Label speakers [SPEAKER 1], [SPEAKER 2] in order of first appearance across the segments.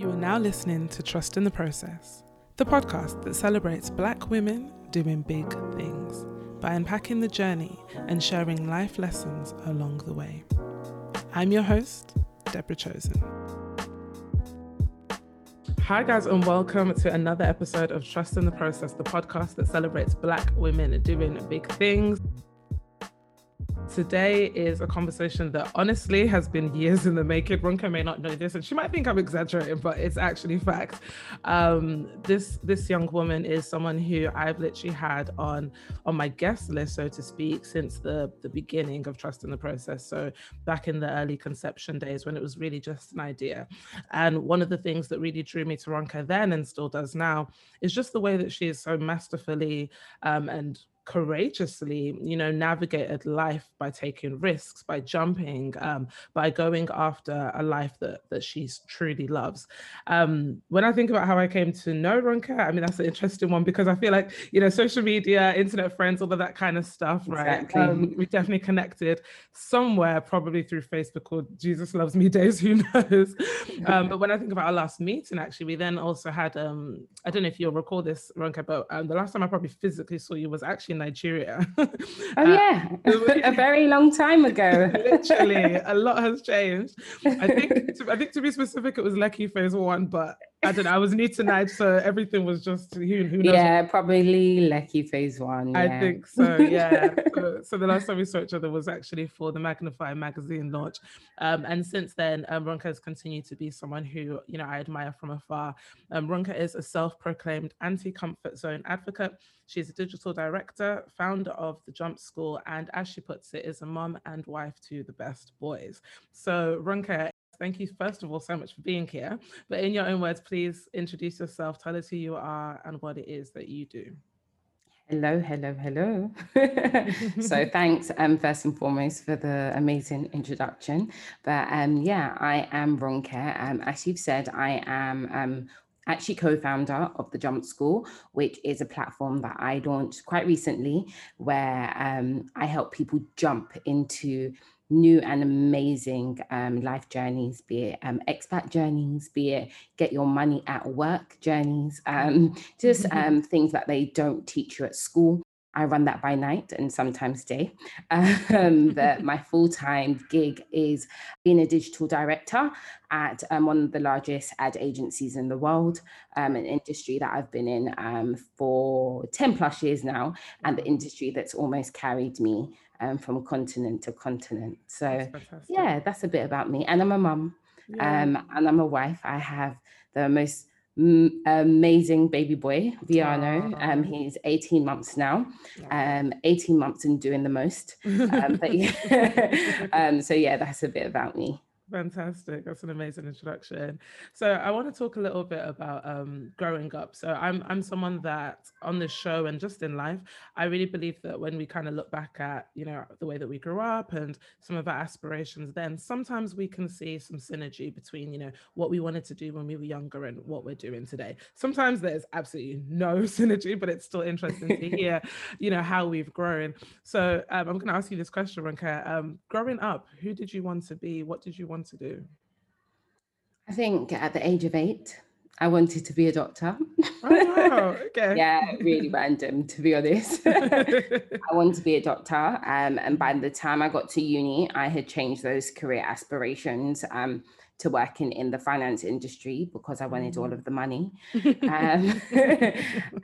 [SPEAKER 1] You are now listening to Trusting the Process, the podcast that celebrates Black women doing big things by unpacking the journey and sharing life lessons along the way. I'm your host, Deborah Chosen. Hi, guys, and welcome to another episode of Trusting the Process, the podcast that celebrates Black women doing big things. Today is a conversation that honestly has been years in the making. Ronke may not know this, and she might think I'm exaggerating, but it's actually fact. Um, this this young woman is someone who I've literally had on on my guest list, so to speak, since the the beginning of Trusting the Process. So back in the early conception days when it was really just an idea. And one of the things that really drew me to Ronke then and still does now is just the way that she is so masterfully um, and courageously, you know, navigated life by taking risks, by jumping, um, by going after a life that that she truly loves. Um, when I think about how I came to know Ronke, I mean that's an interesting one because I feel like you know social media, internet friends, all of that kind of stuff, right? Exactly. Um, we definitely connected somewhere, probably through Facebook or Jesus Loves Me days, who knows? Um, but when I think about our last meeting, actually, we then also had um, I don't know if you'll recall this, Ronke, but um, the last time I probably physically saw you was actually Nigeria.
[SPEAKER 2] oh uh, yeah, a very long time ago.
[SPEAKER 1] literally, a lot has changed. I think, to, I think to be specific, it was Lekki phase one, but I don't know. I was new tonight, so everything was just who, who knows.
[SPEAKER 2] Yeah, probably Lekki phase one. Yeah.
[SPEAKER 1] I think so. Yeah. so, so, the last time we saw each other was actually for the Magnify magazine launch, um, and since then, um, Ronke has continued to be someone who you know I admire from afar. Um, Ronke is a self-proclaimed anti-comfort zone advocate. She's a digital director, founder of the Jump School, and as she puts it, is a mom and wife to the best boys. So Ronke thank you first of all so much for being here. But in your own words, please introduce yourself, tell us who you are and what it is that you do.
[SPEAKER 2] Hello, hello, hello. so thanks um first and foremost for the amazing introduction. But um yeah, I am Ronke. Um as you've said, I am um actually co-founder of the Jump School, which is a platform that I launched quite recently where um I help people jump into new and amazing um, life journeys, be it um, expat journeys, be it get your money at work journeys, um, just mm-hmm. um, things that they don't teach you at school. I run that by night and sometimes day. Um, but my full time gig is being a digital director at um, one of the largest ad agencies in the world, um, an industry that I've been in um, for 10 plus years now, and the industry that's almost carried me um, from continent to continent. So, that's yeah, that's a bit about me. And I'm a mum yeah. um, and I'm a wife. I have the most m- amazing baby boy, Viano. Um, he's 18 months now, yeah. um, 18 months and doing the most. Um, but yeah. um, so, yeah, that's a bit about me.
[SPEAKER 1] Fantastic. That's an amazing introduction. So I want to talk a little bit about um, growing up. So I'm I'm someone that on this show and just in life, I really believe that when we kind of look back at, you know, the way that we grew up and some of our aspirations then, sometimes we can see some synergy between, you know, what we wanted to do when we were younger and what we're doing today. Sometimes there's absolutely no synergy, but it's still interesting to hear, you know, how we've grown. So um, I'm going to ask you this question, Ronke. Um, growing up, who did you want to be? What did you want want to do?
[SPEAKER 2] I think at the age of eight, I wanted to be a doctor.
[SPEAKER 1] Oh, wow. okay.
[SPEAKER 2] yeah, really random, to be honest. I wanted to be a doctor. Um, and by the time I got to uni, I had changed those career aspirations. Um, to working in the finance industry because I wanted all mm. of the money. Um,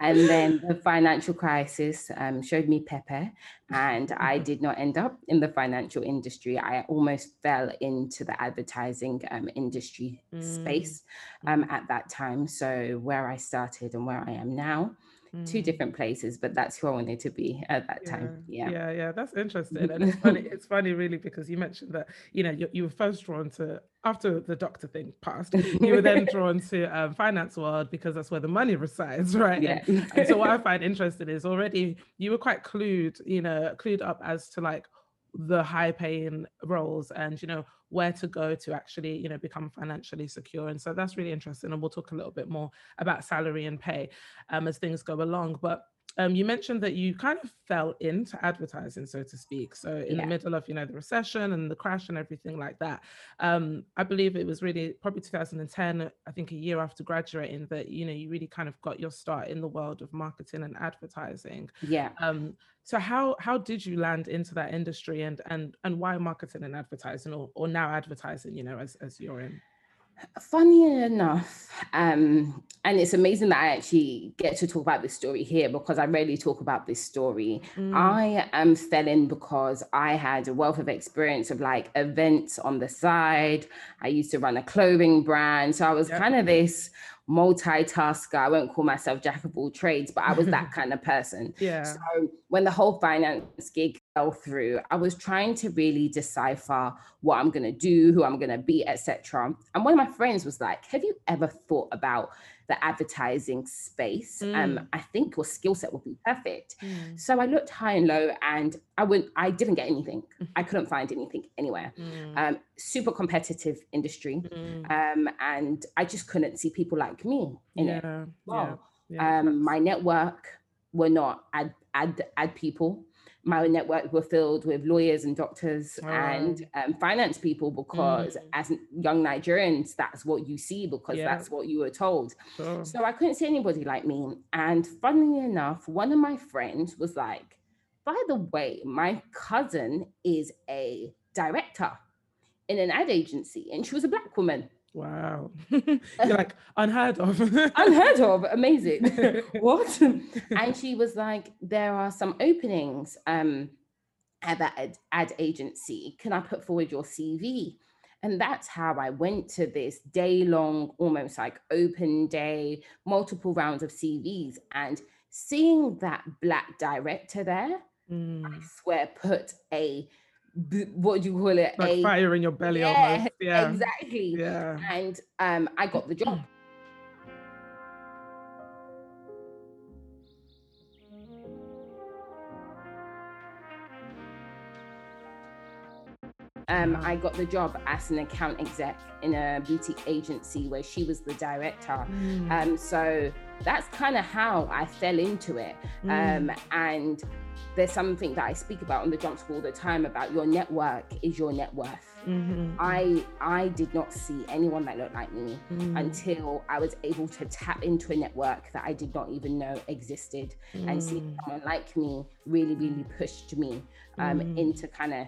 [SPEAKER 2] and then the financial crisis um, showed me Pepe, and I mm-hmm. did not end up in the financial industry. I almost fell into the advertising um, industry mm. space um, at that time. So, where I started and where I am now mm. two different places, but that's who I wanted to be at that
[SPEAKER 1] yeah.
[SPEAKER 2] time.
[SPEAKER 1] Yeah. Yeah. Yeah. That's interesting. And it's funny, it's funny really because you mentioned that, you know, you, you were first drawn to after the doctor thing passed, you were then drawn to um, finance world because that's where the money resides, right?
[SPEAKER 2] Yeah.
[SPEAKER 1] And, and so what I find interesting is already you were quite clued, you know, clued up as to like the high paying roles and you know where to go to actually you know become financially secure and so that's really interesting and we'll talk a little bit more about salary and pay um, as things go along but um, you mentioned that you kind of fell into advertising, so to speak. So in
[SPEAKER 2] Yeah.
[SPEAKER 1] the middle of you know the recession and the crash and everything like that, um, I believe it was really probably 2010. I think a year after graduating that you know you really kind of got your start in the world of marketing and advertising.
[SPEAKER 2] Yeah.
[SPEAKER 1] Um, so how how did you land into that industry and and and why marketing and advertising or or now advertising? You know, as as you're in.
[SPEAKER 2] Funny enough, um, and it's amazing that I actually get to talk about this story here because I rarely talk about this story.
[SPEAKER 1] Mm,
[SPEAKER 2] I um fell in because I had a wealth of experience of like events on the side. I used to run a clothing brand. So I was
[SPEAKER 1] Yep.
[SPEAKER 2] kind of this multitasker. I won't call myself jack of all trades, but I was that kind of person.
[SPEAKER 1] yeah.
[SPEAKER 2] So when the whole finance gig fell through, I was trying to really decipher what I'm gonna do, who I'm gonna be, etc. And one of my friends was like, "Have you ever thought about the advertising space?
[SPEAKER 1] Mm.
[SPEAKER 2] Um, I think your skill set would be perfect."
[SPEAKER 1] Mm,
[SPEAKER 2] So I looked high and low, and I went. I didn't get anything.
[SPEAKER 1] Mhm.
[SPEAKER 2] I couldn't find anything anywhere.
[SPEAKER 1] mm,
[SPEAKER 2] Um, super competitive industry,
[SPEAKER 1] mm.
[SPEAKER 2] um, and I just couldn't see people like me in it.
[SPEAKER 1] yeah, yeah,
[SPEAKER 2] Wow.
[SPEAKER 1] yeah.
[SPEAKER 2] Um, my network were not ad ad ad people. My network were filled with lawyers and doctors and um, finance people because
[SPEAKER 1] Mm.
[SPEAKER 2] as young Nigerians, that's what you see because
[SPEAKER 1] Yeah.
[SPEAKER 2] that's what you were told.
[SPEAKER 1] Sure.
[SPEAKER 2] So I couldn't see anybody like me. And funnily enough, one of my friends was like, by the way, my cousin is a director in an ad agency and she was a black woman.
[SPEAKER 1] Wow. You're like unheard of.
[SPEAKER 2] Unheard of, amazing. what? and she was like, there are some openings um, at that ad, ad agency. Can I put forward your CV? And that's how I went to this day long, almost like open day, multiple rounds of CVs. And seeing that Black director there, I
[SPEAKER 1] Mm,
[SPEAKER 2] swear, put a, b- what do you call it?
[SPEAKER 1] Like
[SPEAKER 2] a,
[SPEAKER 1] fire in your belly
[SPEAKER 2] yeah,
[SPEAKER 1] almost. Yeah.
[SPEAKER 2] exactly.
[SPEAKER 1] Yeah.
[SPEAKER 2] And um, I got the job. Um, I got the job as an account exec in a boutique agency where she was the director.
[SPEAKER 1] Mm,
[SPEAKER 2] Um, so that's kind of how I fell into it.
[SPEAKER 1] mm,
[SPEAKER 2] Um, and there's something that I speak about on the jump school all the time about your network is your net worth.
[SPEAKER 1] mhm,
[SPEAKER 2] I I did not see anyone that looked like me
[SPEAKER 1] mm,
[SPEAKER 2] until I was able to tap into a network that I did not even know existed and see
[SPEAKER 1] mm,
[SPEAKER 2] someone like me really really pushed me um,
[SPEAKER 1] Mm.
[SPEAKER 2] into kind of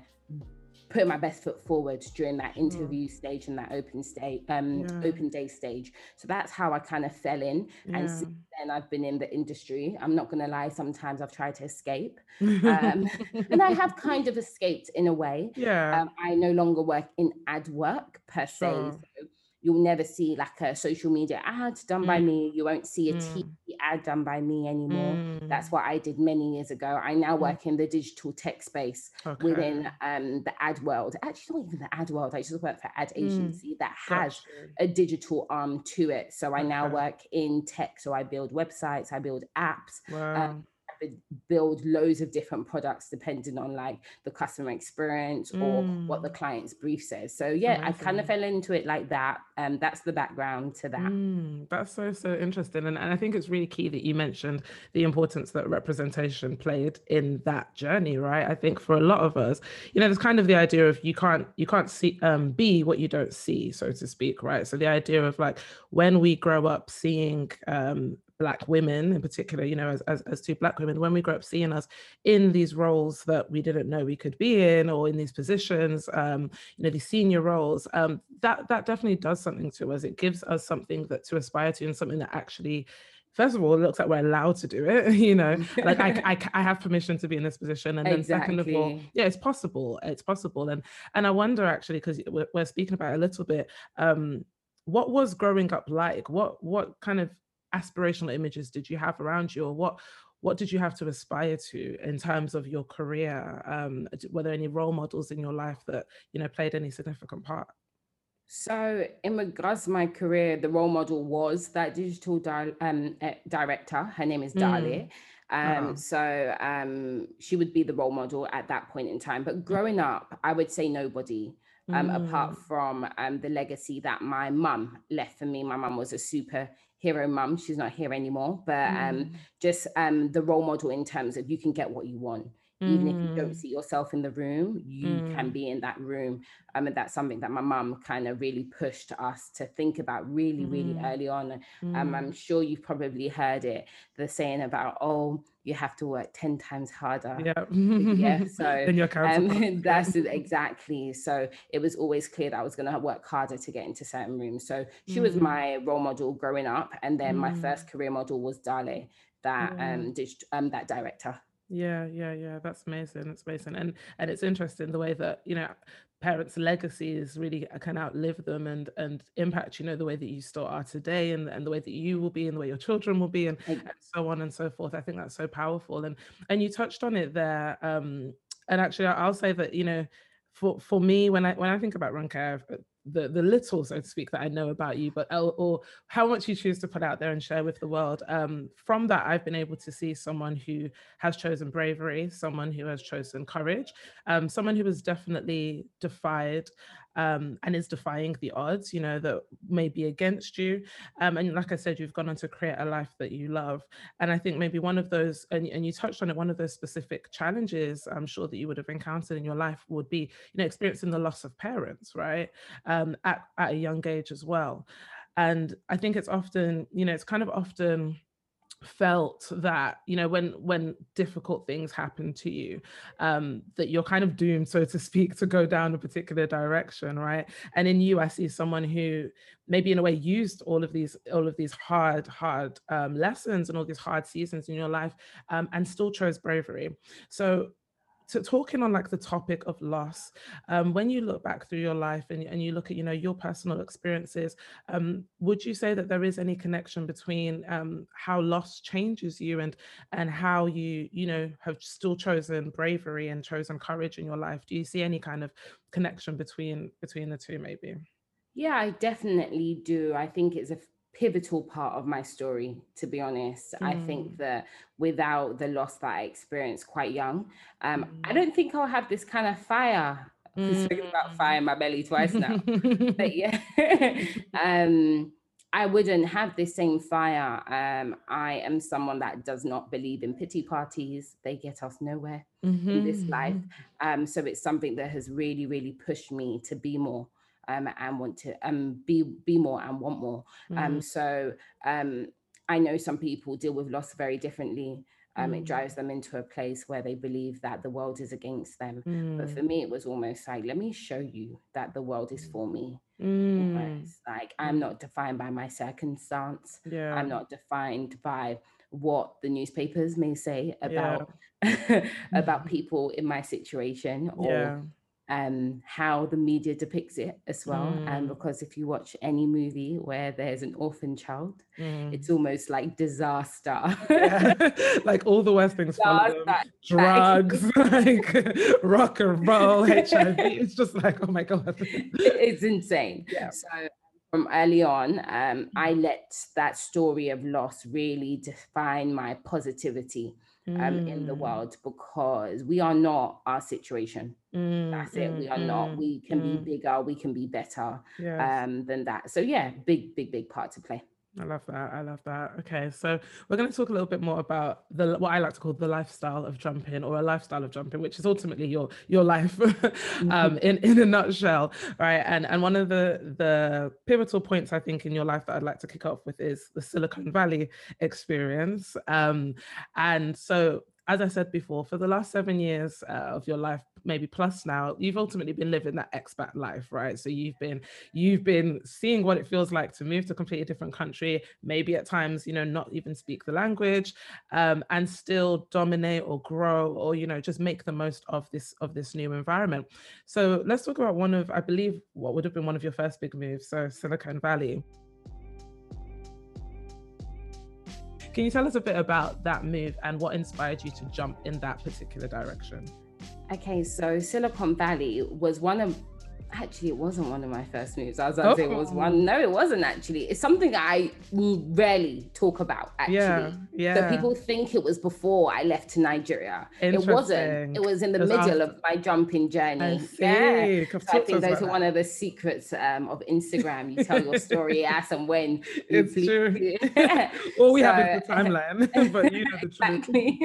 [SPEAKER 2] putting my best foot forward during that
[SPEAKER 1] Sure.
[SPEAKER 2] interview stage and that open stage um
[SPEAKER 1] Yeah.
[SPEAKER 2] open day stage so that's how I kind of fell in and since then I've been in the industry I'm not gonna lie sometimes I've tried to escape um, and I have kind of escaped in a way
[SPEAKER 1] yeah.
[SPEAKER 2] um, I no longer work in ad work per se. So you'll never see like a social media ad done by
[SPEAKER 1] Mm.
[SPEAKER 2] me. You won't see a
[SPEAKER 1] Mm.
[SPEAKER 2] TV ad done by me anymore. That's
[SPEAKER 1] Mm,
[SPEAKER 2] what I did many years ago. I now
[SPEAKER 1] Mm.
[SPEAKER 2] work in the digital tech space
[SPEAKER 1] okay.
[SPEAKER 2] within um, the ad world. Actually, not even the ad world. I just work for ad
[SPEAKER 1] Mm.
[SPEAKER 2] agency that has
[SPEAKER 1] Got you.
[SPEAKER 2] a digital arm to it. So I now work in tech. So I build websites, I build apps,
[SPEAKER 1] Wow.
[SPEAKER 2] I build loads of different products depending on like the customer experience or what the
[SPEAKER 1] Mm.
[SPEAKER 2] client's brief says. So yeah, I kind of fell into it like that. Um, that's the background to that.
[SPEAKER 1] Mm, that's so so interesting, and and I think it's really key that you mentioned the importance that representation played in that journey, right? I think for a lot of us, you know, there's kind of the idea of you can't you can't see um be what you don't see, so to speak, right? So the idea of like when we grow up seeing um black women in particular you know as, as as two black women when we grow up seeing us in these roles that we didn't know we could be in or in these positions um you know these senior roles um that that definitely does something to us. It gives us something that to aspire to and something that actually first of all it looks like we're allowed to do it you know? Like I, I i have permission to be in this position. And then second of all yeah it's possible. It's possible. And and i wonder actually because we're, we're speaking about it a little bit um what was growing up like? What what kind of aspirational images did you have around you or what what did you have to aspire to in terms of your career um were there any role models in your life that you know played any significant part
[SPEAKER 2] So in regards to my career, the role model was that digital di- um, eh, director. Her name is
[SPEAKER 1] Mm.
[SPEAKER 2] Dali. Um,
[SPEAKER 1] Ah.
[SPEAKER 2] so um, she would be the role model at that point in time. But growing up, I would say nobody. um, mm. apart from um, the legacy that my mum left for me. My mum was a superhero mum. She's not here anymore, but um, mm. just um, the role model in terms of you can get what you want. Mm. Even if you don't mm. see yourself in the room, you mm. can be in that room. Um, and that's something that my mum kind of really pushed us to think about really, really mm. early on. Um, I'm mm. sure you've probably heard it, the saying about, oh, you have to work 10 times harder.
[SPEAKER 1] Yeah. yeah.
[SPEAKER 2] So um, that's exactly. So it was always clear that I was going to work harder to get into certain rooms. So she was my role model growing up. And then my first career model was Dale, that um, um that director.
[SPEAKER 1] Yeah, yeah, yeah. That's amazing. That's amazing. And and it's interesting the way that, you know, parents' legacies really uh, can outlive them and and impact, you know, the way that you still are today and, and the way that you will be and the way your children will be and, and so on and so forth. I think that's so powerful. And and you touched on it there. Um and actually I'll say that, you know, for for me when I when I think about Ronke, the the little, so to speak, that I know about you, but or how much you choose to put out there and share with the world. Um, from that, I've been able to see someone who has chosen bravery, someone who has chosen courage, um, someone who has definitely defied um, and is defying the odds, you know, that may be against you. Um, and like I said, you've gone on to create a life that you love. And I think maybe one of those, and, and you touched on it, one of those specific challenges I'm sure that you would have encountered in your life would be, you know, experiencing the loss of parents, right? Um, at, at a young age as well. And I think it's often, you know, it's kind of often felt that you know when when difficult things happen to you um that you're kind of doomed so to speak to go down a particular direction right? And in you i see someone who maybe in a way used all of these all of these hard hard um, lessons and all these hard seasons in your life um, and still chose bravery. So to talking on like the topic of loss um, when you look back through your life and, and you look at you know your personal experiences um, would you say that there is any connection between um, how loss changes you and and how you you know have still chosen bravery and chosen courage in your life? Do you see any kind of connection between between the two maybe?
[SPEAKER 2] Yeah i definitely do. I think it's a pivotal part of my story to be honest mm. i think mm. that without the loss that i experienced quite young um, mm. i don't think i'll have this kind of fire mm. speaking about fire in my belly twice now but yeah um, i wouldn't have the same fire um, i am someone that does not believe in pity parties they get us nowhere mm-hmm. in this life mm-hmm. um, so it's something that has really really pushed me to be more um, and want to um, be be more and want more. Um, mm. Um, so um, I know some people deal with loss very differently. Um, mm. It drives them into a place where they believe that the world is against them. Mm. But for mm. me, it was almost like, let me show you that the world is for me. Mm. Like I'm not defined by my circumstance. Yeah. I'm not defined by what the newspapers may say about yeah. about people in my situation or yeah um, how the media depicts it as well. And um, because if you watch any movie where there's an orphan child, mm. it's almost like disaster.
[SPEAKER 1] yeah. Like all the worst things from drugs, like rock and roll, HIV. It's just like, oh my God.
[SPEAKER 2] it's insane. Yeah. So from early on, um, I let that story of loss really define my positivity um, in the mm. world because we are not our situation. Mm, That's it. Mm, we are not. Mm, we can be mm. bigger. We can be better yes. um, than that. So yeah, big, big, big part to play.
[SPEAKER 1] I love that. I love that. Okay, so we're going to talk a little bit more about the what I like to call the lifestyle of jumping, or a lifestyle of jumping, which is ultimately your your life, mm-hmm. um, in in a nutshell, right? And and one of the the pivotal points I think in your life that I'd like to kick off with is the Silicon Valley experience. Um, and so as I said before, for the last seven years uh, of your life, maybe plus now, you've ultimately been living that expat life, right? So you've been you've been seeing what it feels like to move to a completely different country, maybe at times, you know, not even speak the language, um, and still dominate or grow or you know just make the most of this of this new environment. So let's talk about one of, I believe, what would have been one of your first big moves, so Silicon Valley. Can you tell us a bit about that move and what inspired you to jump in that particular direction?
[SPEAKER 2] Okay, so Silicon Valley was one of actually it wasn't one of my first moves. I was like, oh. it was one. No, it wasn't actually. It's something I rarely talk about actually. Yeah, yeah. So people think it was before I left to Nigeria. It wasn't. It was in the middle after... of my jumping journey. Yeah. So I think those are one of the secrets um, of Instagram. You tell your story as and when.
[SPEAKER 1] It's true. All we so, have is the timeline, but you know the
[SPEAKER 2] exactly.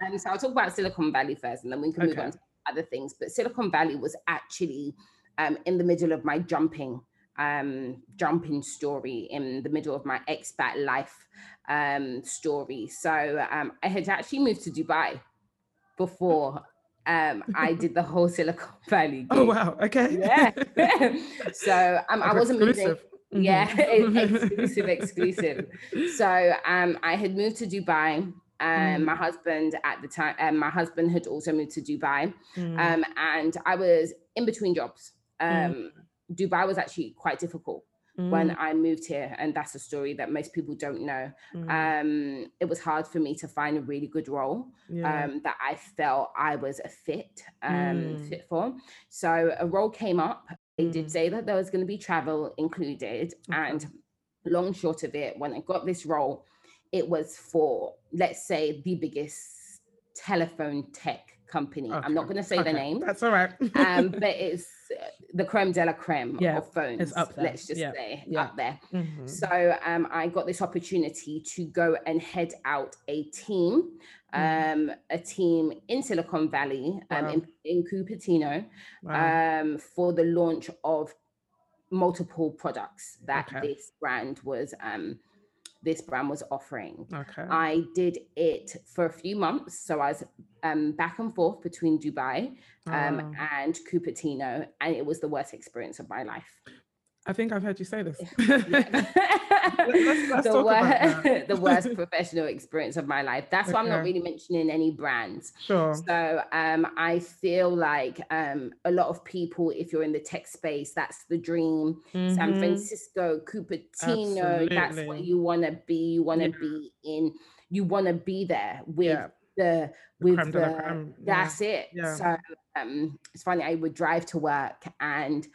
[SPEAKER 2] and so I'll talk about Silicon Valley first, and then we can okay. move on to other things. But Silicon Valley was actually um, in the middle of my jumping um, jumping story, in the middle of my expat life um, story. So um, I had actually moved to Dubai before um, I did the whole Silicon Valley.
[SPEAKER 1] Oh, gig. Oh wow! Okay.
[SPEAKER 2] Yeah. so um, I wasn't exclusive. moving. Mm-hmm. Yeah, exclusive, exclusive. So um, I had moved to Dubai and mm. my husband at the time and my husband had also moved to dubai mm. um, and i was in between jobs mm. um, mm. dubai was actually quite difficult when mm. i moved here and that's a story that most people don't know mm. um, it was hard for me to find a really good role yeah. Um, that i felt i was a fit um, fit for so a role came up they did say that there was going to be travel included okay. and long short of it when i got this role it was for, let's say, the biggest telephone tech company. Okay. I'm not going to say okay. the name.
[SPEAKER 1] That's all right.
[SPEAKER 2] um, but it's the creme de la creme yeah, of phones.
[SPEAKER 1] It's up there.
[SPEAKER 2] Let's just
[SPEAKER 1] yeah.
[SPEAKER 2] say yeah. up there. Mm-hmm. So um, I got this opportunity to go and head out a team, mm-hmm. um, a team in Silicon Valley, um, wow. in, in Cupertino, wow. um, for the launch of multiple products that okay. this brand was um this brand was offering. Okay. I did it for a few months. So I was um, back and forth between Dubai um, oh. and Cupertino, and it was the worst experience of my life.
[SPEAKER 1] I think I've heard you say this.
[SPEAKER 2] let's, let's the, wor- the, worst professional experience of my life. That's okay. why I'm not really mentioning any brands.
[SPEAKER 1] Sure.
[SPEAKER 2] So um, I feel like um, a lot of people, if you're in the tech space, that's the dream. Mm-hmm. San Francisco, Cupertino, Absolutely. that's what you want to be. You want to yeah. be in. You want to be there with. Yeah the with the, the that's yeah. it. So um, it's funny. I would drive to work and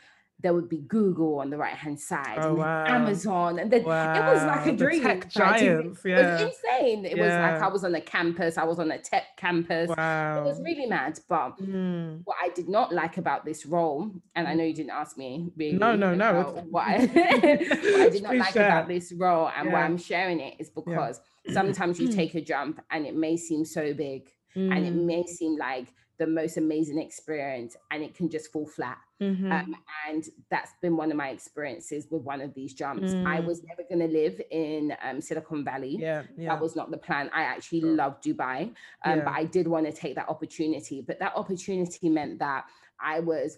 [SPEAKER 2] there would be Google on the right hand side, oh, and wow. Amazon, and then wow. it was like a dream.
[SPEAKER 1] The tech giants, yeah.
[SPEAKER 2] It was insane. It yeah. was like I was on a campus. I was on a tech campus.
[SPEAKER 1] Wow.
[SPEAKER 2] It was really mad. But mm. what I did not like about this role, and I know you didn't ask me really.
[SPEAKER 1] No, no, no.
[SPEAKER 2] What I, what I did not like share. about this role, and yeah. why I'm sharing it is because sometimes you take a jump and it may seem so big, mm. and it mm. may seem like the most amazing experience and it can just fall flat. Mm-hmm. Um, and that's been one of my experiences with one of these jumps. Mm. I was never going to live in um, Silicon Valley.
[SPEAKER 1] Yeah, yeah,
[SPEAKER 2] That was not the plan. I actually sure. love Dubai, um, yeah. but I did want to take that opportunity. But that opportunity meant that I was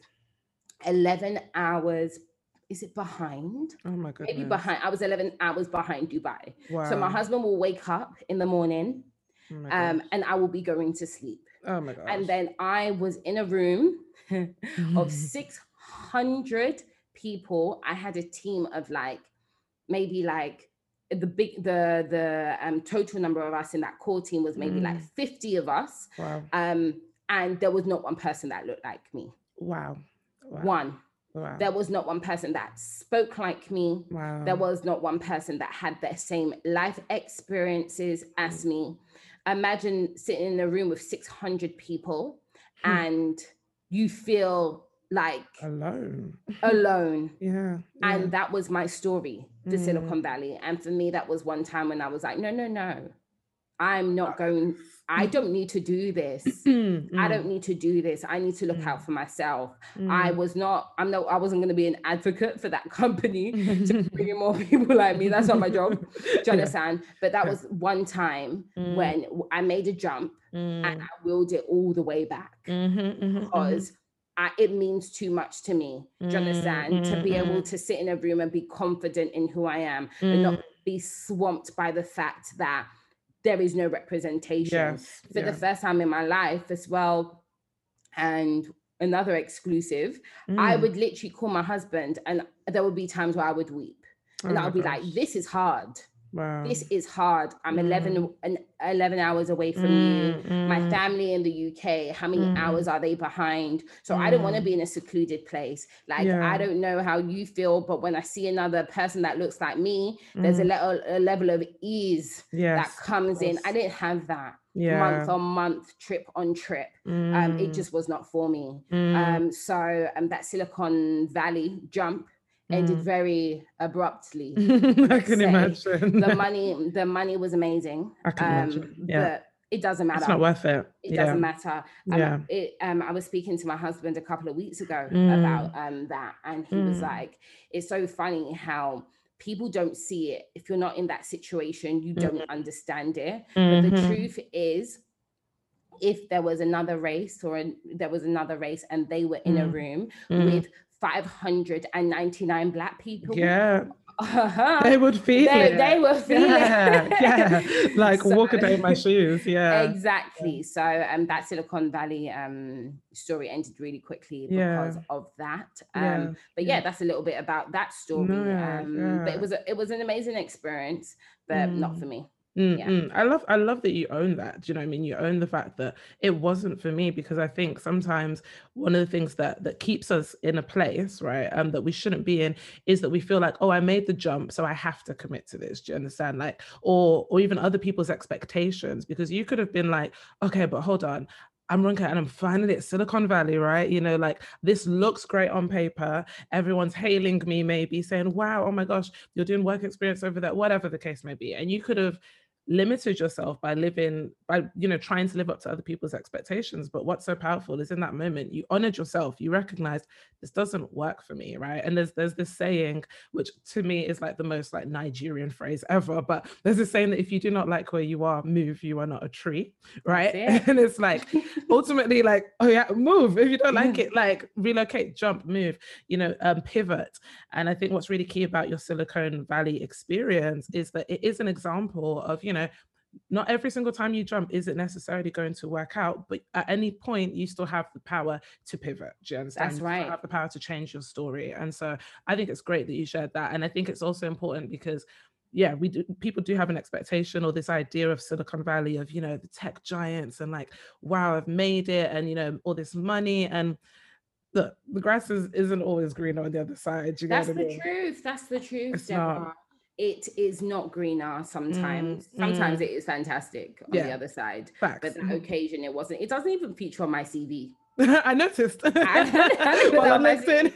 [SPEAKER 2] 11 hours is it behind?
[SPEAKER 1] Oh my goodness.
[SPEAKER 2] Maybe behind. I was 11 hours behind Dubai. Wow. So my husband will wake up in the morning oh um, and I will be going to sleep.
[SPEAKER 1] Oh my god!
[SPEAKER 2] And then I was in a room of 600 people. I had a team of like maybe like the big the the um total number of us in that core team was maybe mm. like 50 of us.
[SPEAKER 1] Wow.
[SPEAKER 2] Um and there was not one person that looked like me.
[SPEAKER 1] Wow. wow.
[SPEAKER 2] One. Wow. There was not one person that spoke like me.
[SPEAKER 1] Wow.
[SPEAKER 2] There was not one person that had the same life experiences as mm. me imagine sitting in a room with 600 people hmm. and you feel like
[SPEAKER 1] alone.
[SPEAKER 2] alone.
[SPEAKER 1] Yeah,
[SPEAKER 2] yeah, and that was my story to mm. silicon valley. And for me that was one time when i was like no no no. I'm not going I don't need to do this. mm. I don't need to do this. I need to look mm. out for myself. Mm. I was not, I'm not, I wasn't going to be an advocate for that company to bring in more people like me. That's not my job. Do you understand? Yeah. But that was one time mm. when I made a jump and mm. I willed it all the way back
[SPEAKER 1] mm-hmm, mm-hmm, mm-hmm.
[SPEAKER 2] because I, it means too much to me. Do you understand? To be able to sit in a room and be confident in who I am and not be swamped by the fact that there is no representation
[SPEAKER 1] yes,
[SPEAKER 2] for yeah. the first time in my life as well. And another exclusive, mm. I would literally call my husband, and there would be times where I would weep. And oh I would be gosh. like, this is hard. Wow. This is hard. I'm mm. 11, 11 hours away from mm, you. Mm. My family in the UK, how many mm. hours are they behind? So I don't want to mm. be in a secluded place. Like, yeah. I don't know how you feel, but when I see another person that looks like me, there's a, mm. level, a level of ease yes, that comes in. I didn't have that. Yeah. month on month, trip on trip. Um, it just was not for me. Um, so um, that Silicon Valley jump ended mm. very abruptly.
[SPEAKER 1] I can imagine.
[SPEAKER 2] the money, the money was amazing.
[SPEAKER 1] I can um, imagine. Yeah. But
[SPEAKER 2] it doesn't matter.
[SPEAKER 1] It's not worth it.
[SPEAKER 2] It yeah. doesn't matter. Um, yeah. It, um, I was speaking to my husband a couple of weeks ago mm. about um, that, and he mm. was like, "It's so funny how." People don't see it. If you're not in that situation, you don't mm-hmm. understand it. Mm-hmm. But the mm-hmm. truth is, if there was another race or a, there was another race and they were in mm. a room mm. with 599 black people.
[SPEAKER 1] Yeah. Uh-huh. They would feel
[SPEAKER 2] they,
[SPEAKER 1] it.
[SPEAKER 2] They would feel
[SPEAKER 1] yeah, it. yeah. Like so, walk a day in my shoes. Yeah.
[SPEAKER 2] Exactly. So um that Silicon Valley um story ended really quickly because yeah. of that. Um yeah. but yeah, that's a little bit about that story. No, um but it was a, it was an amazing experience, but mm. not for me.
[SPEAKER 1] Mm, yeah. Mm. I love I love that you own that. Do you know what I mean? You own the fact that it wasn't for me because I think sometimes one of the things that that keeps us in a place, right, um, that we shouldn't be in is that we feel like, oh, I made the jump, so I have to commit to this. Do you understand? Like, or or even other people's expectations, because you could have been like, okay, but hold on, I'm Ronke and I'm finally at Silicon Valley, right? You know, like this looks great on paper. Everyone's hailing me, maybe saying, wow, oh my gosh, you're doing work experience over there, whatever the case may be. And you could have limited yourself by living by you know trying to live up to other people's expectations. But what's so powerful is in that moment you honored yourself. You recognized this doesn't work for me right? And there's there's this saying which to me is like the most like nigerian phrase ever but there's a saying that if you do not like where you are move you are not a tree right? it. and it's like ultimately like oh yeah move. If you don't like it like relocate jump move you know um, pivot. And i think what's really key about your silicon valley experience is that it is an example of you know know, not every single time you jump is it necessarily going to work out, but at any point you still have the power to pivot. Do you understand?
[SPEAKER 2] That's right.
[SPEAKER 1] You have the power to change your story. And so I think it's great that you shared that. And I think it's also important because yeah, we do people do have an expectation or this idea of Silicon Valley of, you know, the tech giants and like, wow, I've made it and you know, all this money. And the the grass is, isn't always green on the other side.
[SPEAKER 2] You That's the I mean? truth. That's the truth. It's Deborah. not it is not greener sometimes. Mm, sometimes mm. it is fantastic on yeah. the other side. Facts. But that mm-hmm. occasion it wasn't. It doesn't even feature on my CV.
[SPEAKER 1] I noticed. I, well, I'm listening.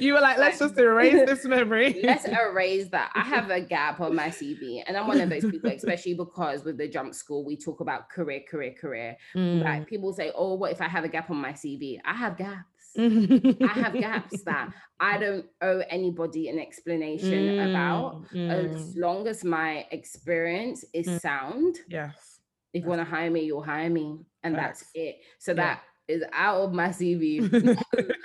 [SPEAKER 1] you were like, let's just erase this memory.
[SPEAKER 2] let's erase that. I have a gap on my CV, and I'm one of those people, especially because with the jump school, we talk about career, career, career. Mm. Like people say, oh, what if I have a gap on my CV? I have gaps. I have gaps that I don't owe anybody an explanation mm, about mm. as long as my experience is mm. sound.
[SPEAKER 1] Yes.
[SPEAKER 2] If you want to hire me, you'll hire me. And that's, that's it. So yeah. that is out of my CV.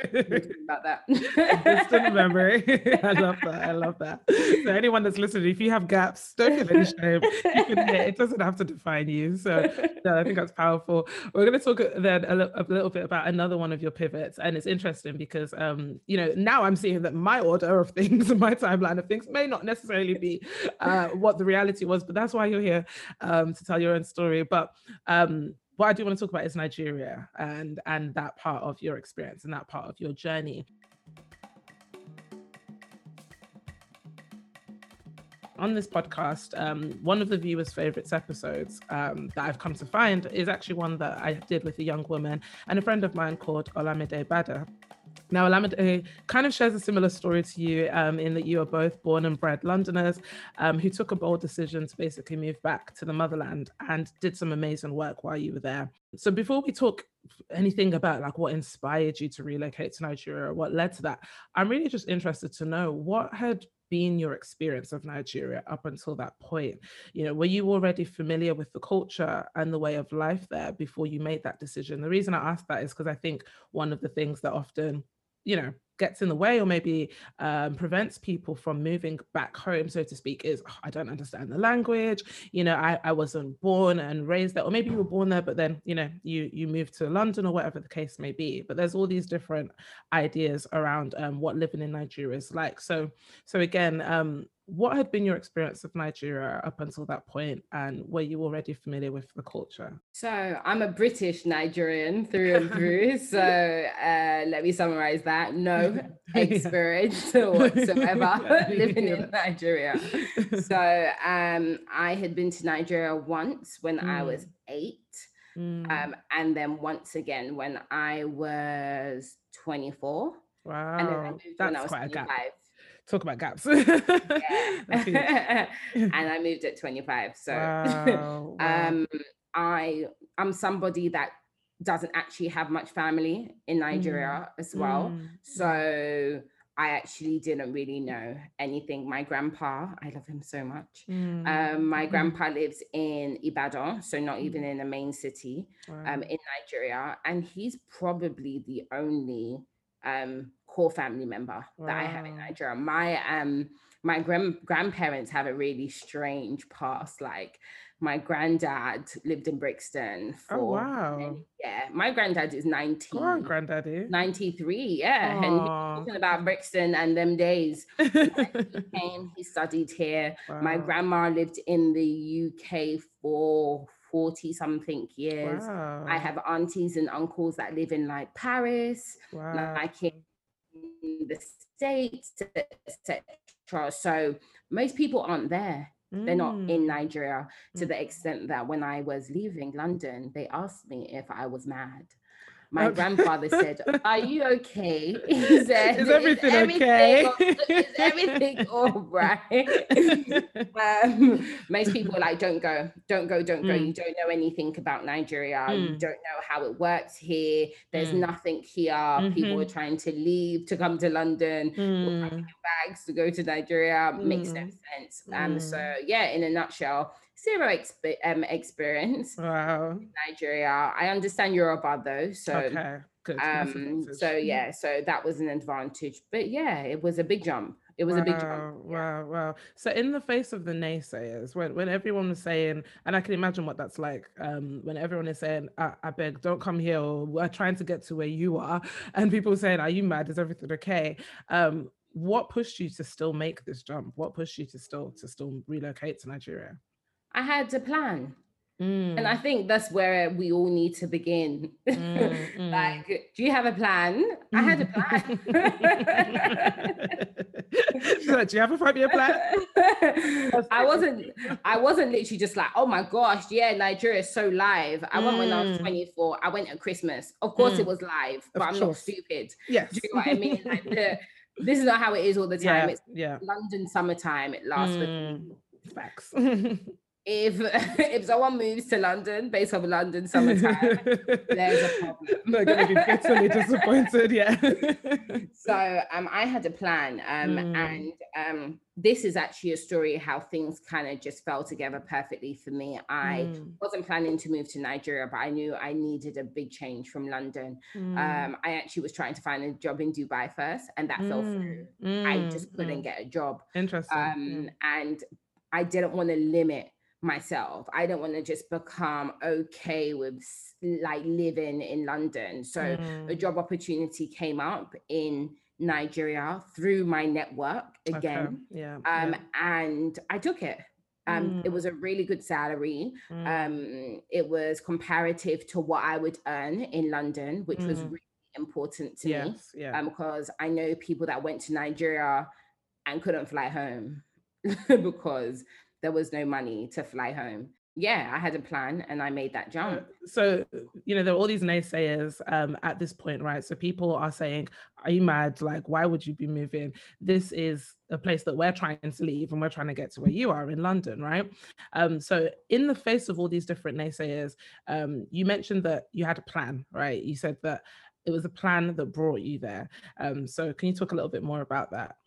[SPEAKER 2] about that.
[SPEAKER 1] Distant memory. I love that. I love that. So anyone that's listening, if you have gaps, don't feel any shame. Can, it doesn't have to define you. So no, I think that's powerful. We're going to talk then a, a, little bit about another one of your pivots, and it's interesting because um, you know now I'm seeing that my order of things and my timeline of things may not necessarily be uh, what the reality was, but that's why you're here um, to tell your own story. But um, what I do want to talk about is Nigeria and and that part of your experience and that part of your journey. On this podcast, um, one of the viewers' favorites episodes um, that I've come to find is actually one that I did with a young woman and a friend of mine called Olamide Bada. Now, Olamide kind of shares a similar story to you um, in that you are both born and bred Londoners um, who took a bold decision to basically move back to the motherland and did some amazing work while you were there. So, before we talk anything about like what inspired you to relocate to Nigeria, or what led to that, I'm really just interested to know what had been your experience of Nigeria up until that point? You know, were you already familiar with the culture and the way of life there before you made that decision? The reason I ask that is because I think one of the things that often you know gets in the way or maybe um, prevents people from moving back home so to speak is oh, i don't understand the language. You know I, I wasn't born and raised there. Or maybe you were born there but then you know you you moved to london or whatever the case may be. But there's all these different ideas around um, what living in nigeria is like. So so again um, what had been your experience of Nigeria up until that point, and were you already familiar with the culture?
[SPEAKER 2] So I'm a British Nigerian through and through. so uh, let me summarize that: no experience whatsoever living in Nigeria. So um, I had been to Nigeria once when mm. I was mm. eight. Mm. Um, and then once again when I was 24.
[SPEAKER 1] Wow. And then I moved That's when I was quite 25. Talk about gaps.
[SPEAKER 2] and I moved at 25. So wow, wow. um I I'm somebody that doesn't actually have much family in Nigeria mm. as well. Mm. So I actually didn't really know anything. My grandpa, I love him so much. Mm. Um, my mm. grandpa lives in Ibadan, so not even mm. in the main city wow. um, in Nigeria. And he's probably the only um, core family member wow. that I have in Nigeria. My um my grand grandparents have a really strange past. Like my granddad lived in Brixton
[SPEAKER 1] oh, for oh, wow.
[SPEAKER 2] yeah. My granddad is 90.
[SPEAKER 1] Go on, granddaddy.
[SPEAKER 2] 93, yeah. Aww. And he's talking about Brixton and them days. he came, he studied here. Wow. My grandma lived in the UK for 40 something years. Wow. I have aunties and uncles that live in like Paris, wow. like in the States, etc. So most people aren't there. Mm. They're not in mm. Nigeria to the mm. extent that when I was leaving London, they asked me if I was mad my grandfather said, Are you okay? He
[SPEAKER 1] said, Is everything, is everything okay?
[SPEAKER 2] is everything all right? um, most people like, Don't go, don't go, don't go. Mm. You don't know anything about Nigeria. Mm. You don't know how it works here. There's mm. nothing here. Mm-hmm. People are trying to leave to come to London, mm. bags to go to Nigeria. Makes no sense. Um, so, yeah, in a nutshell, zero exp- um, experience.
[SPEAKER 1] Wow.
[SPEAKER 2] Nigeria. I understand Yoruba though, so okay. Good. Um, so yeah, so that was an advantage. But yeah, it was a big jump. It was
[SPEAKER 1] wow,
[SPEAKER 2] a big jump.
[SPEAKER 1] Wow, wow. So in the face of the naysayers, when when everyone was saying, and I can imagine what that's like, um, when everyone is saying, I, I beg, don't come here, or we're trying to get to where you are, and people saying, Are you mad? Is everything okay? Um, what pushed you to still make this jump? What pushed you to still to still relocate to Nigeria?
[SPEAKER 2] I had a plan. Mm. And I think that's where we all need to begin. Mm, mm. like, do you have a plan? I had a plan.
[SPEAKER 1] do you have a five-year plan?
[SPEAKER 2] I wasn't. I wasn't literally just like, oh my gosh, yeah, Nigeria is so live. I went when I was mm. 24. I went at Christmas. Of course, it mm. was live, but of I'm course. not stupid.
[SPEAKER 1] Yes.
[SPEAKER 2] Do you know what I mean? Like the, this is not how it is all the time.
[SPEAKER 1] Yeah,
[SPEAKER 2] it's
[SPEAKER 1] yeah.
[SPEAKER 2] London summertime. It lasts for
[SPEAKER 1] mm. facts
[SPEAKER 2] if if someone moves to London based on London summertime, there's a problem.
[SPEAKER 1] They're going to be bitterly disappointed. Yeah.
[SPEAKER 2] so um, I had a plan, um, mm. and um, this is actually a story how things kind of just fell together perfectly for me. I mm. wasn't planning to move to Nigeria, but I knew I needed a big change from London. Mm. Um, I actually was trying to find a job in Dubai first, and that fell through. I mm. just couldn't mm. get a job.
[SPEAKER 1] Interesting. Um,
[SPEAKER 2] and I didn't want to limit myself. I don't want to just become okay with like living in London. So mm. a job opportunity came up in Nigeria through my network again.
[SPEAKER 1] Okay. Yeah,
[SPEAKER 2] um, yeah. And I took it. Um, mm. It was a really good salary. Mm. Um, it was comparative to what I would earn in London, which was mm. really important to
[SPEAKER 1] yes,
[SPEAKER 2] me.
[SPEAKER 1] Yeah.
[SPEAKER 2] Um, because I know people that went to Nigeria and couldn't fly home because there was no money to fly home. Yeah, I had a plan and I made that jump.
[SPEAKER 1] So, you know, there are all these naysayers um, at this point, right? So people are saying, Are you mad? Like, why would you be moving? This is a place that we're trying to leave and we're trying to get to where you are in London, right? Um, so, in the face of all these different naysayers, um, you mentioned that you had a plan, right? You said that it was a plan that brought you there. Um, so, can you talk a little bit more about that?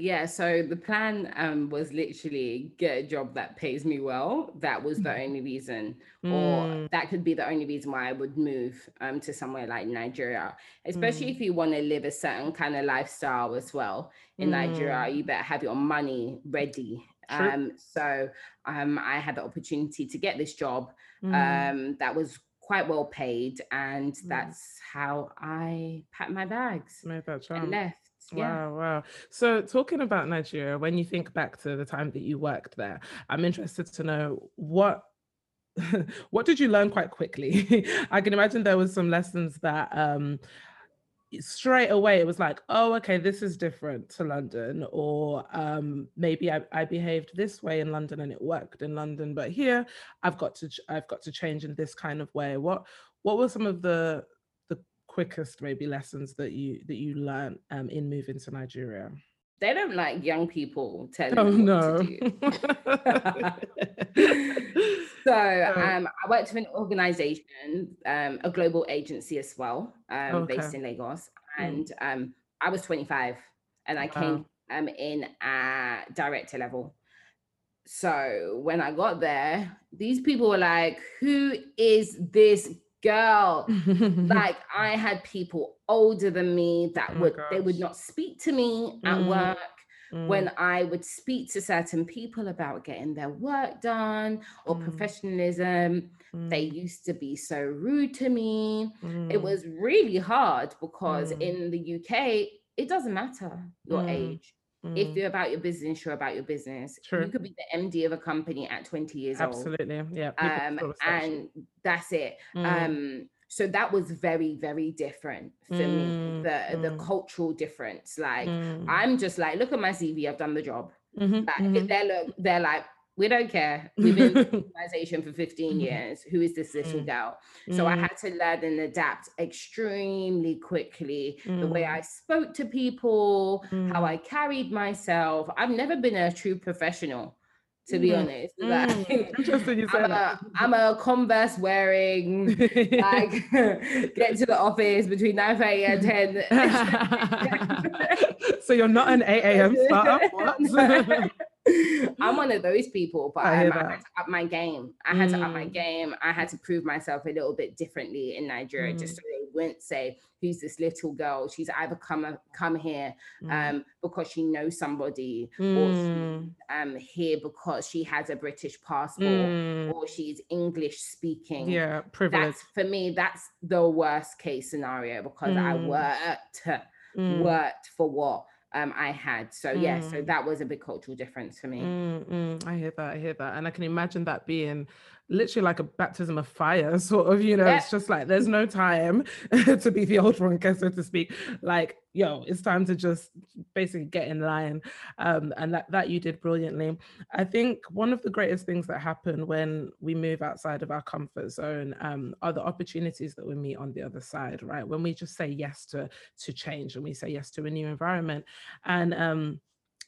[SPEAKER 2] Yeah, so the plan um, was literally get a job that pays me well. That was the mm. only reason, mm. or that could be the only reason why I would move um, to somewhere like Nigeria, especially mm. if you want to live a certain kind of lifestyle as well. In Nigeria, mm. you better have your money ready. Um, so um, I had the opportunity to get this job mm. um, that was quite well paid, and mm. that's how I packed my bags
[SPEAKER 1] and
[SPEAKER 2] left.
[SPEAKER 1] Wow, wow. So, talking about Nigeria, when you think back to the time that you worked there, I'm interested to know what what did you learn quite quickly? I can imagine there was some lessons that um straight away it was like, oh, okay, this is different to London, or um, maybe I, I behaved this way in London and it worked in London, but here I've got to I've got to change in this kind of way. What what were some of the quickest maybe lessons that you that you learned um, in moving to Nigeria?
[SPEAKER 2] They don't like young people telling oh, them what no. to do. so um, I worked with an organization, um, a global agency as well, um, okay. based in Lagos. Hmm. And mm. I was 25 and I came um, in at director level. So when I got there, these people were like, who is this girl? like I had people older than me that oh would gosh. they would not speak to me at mm. work. Mm. When I would speak to certain people about getting their work done or mm. professionalism, they mm. used to be so rude to me. It mm. was really hard because mm. in the UK, it doesn't matter your age. If you're about your business, you're about your business. True. You could be the MD of a company at 20 years
[SPEAKER 1] Absolutely.
[SPEAKER 2] old.
[SPEAKER 1] Absolutely.
[SPEAKER 2] Yeah. Um, and that's it. Um, so that was very very different for mm, me the mm. the cultural difference like mm. i'm just like look at my cv i've done the job mm-hmm, like mm-hmm. they're they're like we don't care we've been in the organization for 15 mm-hmm. years who is this little mm. girl so i mm. had to learn and adapt extremely quickly the way i spoke to people how i carried myself i've never been a true professional to be mm. honest. Like, mm. Interesting you say I'm, that. A, I'm a Converse wearing, like get to the office between 9 30 and
[SPEAKER 1] 10. so you're not an 8 a.m. startup? What?
[SPEAKER 2] I'm one of those people, but I, um, I, had to up my game. I had mm. to up my mm. game. I had to prove myself a little bit differently in Nigeria, mm. just so they wouldn't say, "Who's this little girl? She's either come come here mm. um, because she knows somebody, or she's mm. um, here because she has a British passport, mm. or she's English speaking."
[SPEAKER 1] Yeah, privilege.
[SPEAKER 2] That's for me. That's the worst case scenario because I worked worked for what um, I had. So mm. yeah, so mm. that was a big cultural difference for me.
[SPEAKER 1] Mm, mm, I hear that. I hear that, and I can imagine that being literally like a baptism of fire, sort of. You know, yeah. it's just like there's no time to be the old Ronke, so to speak. Like, yo, it's time to just basically get in line, um, and that that you did brilliantly. I think one of the greatest things that happen when we move outside of our comfort zone um, are the opportunities that we meet on the other side, right? When we just say yes to to change and we say yes to a new environment, and um,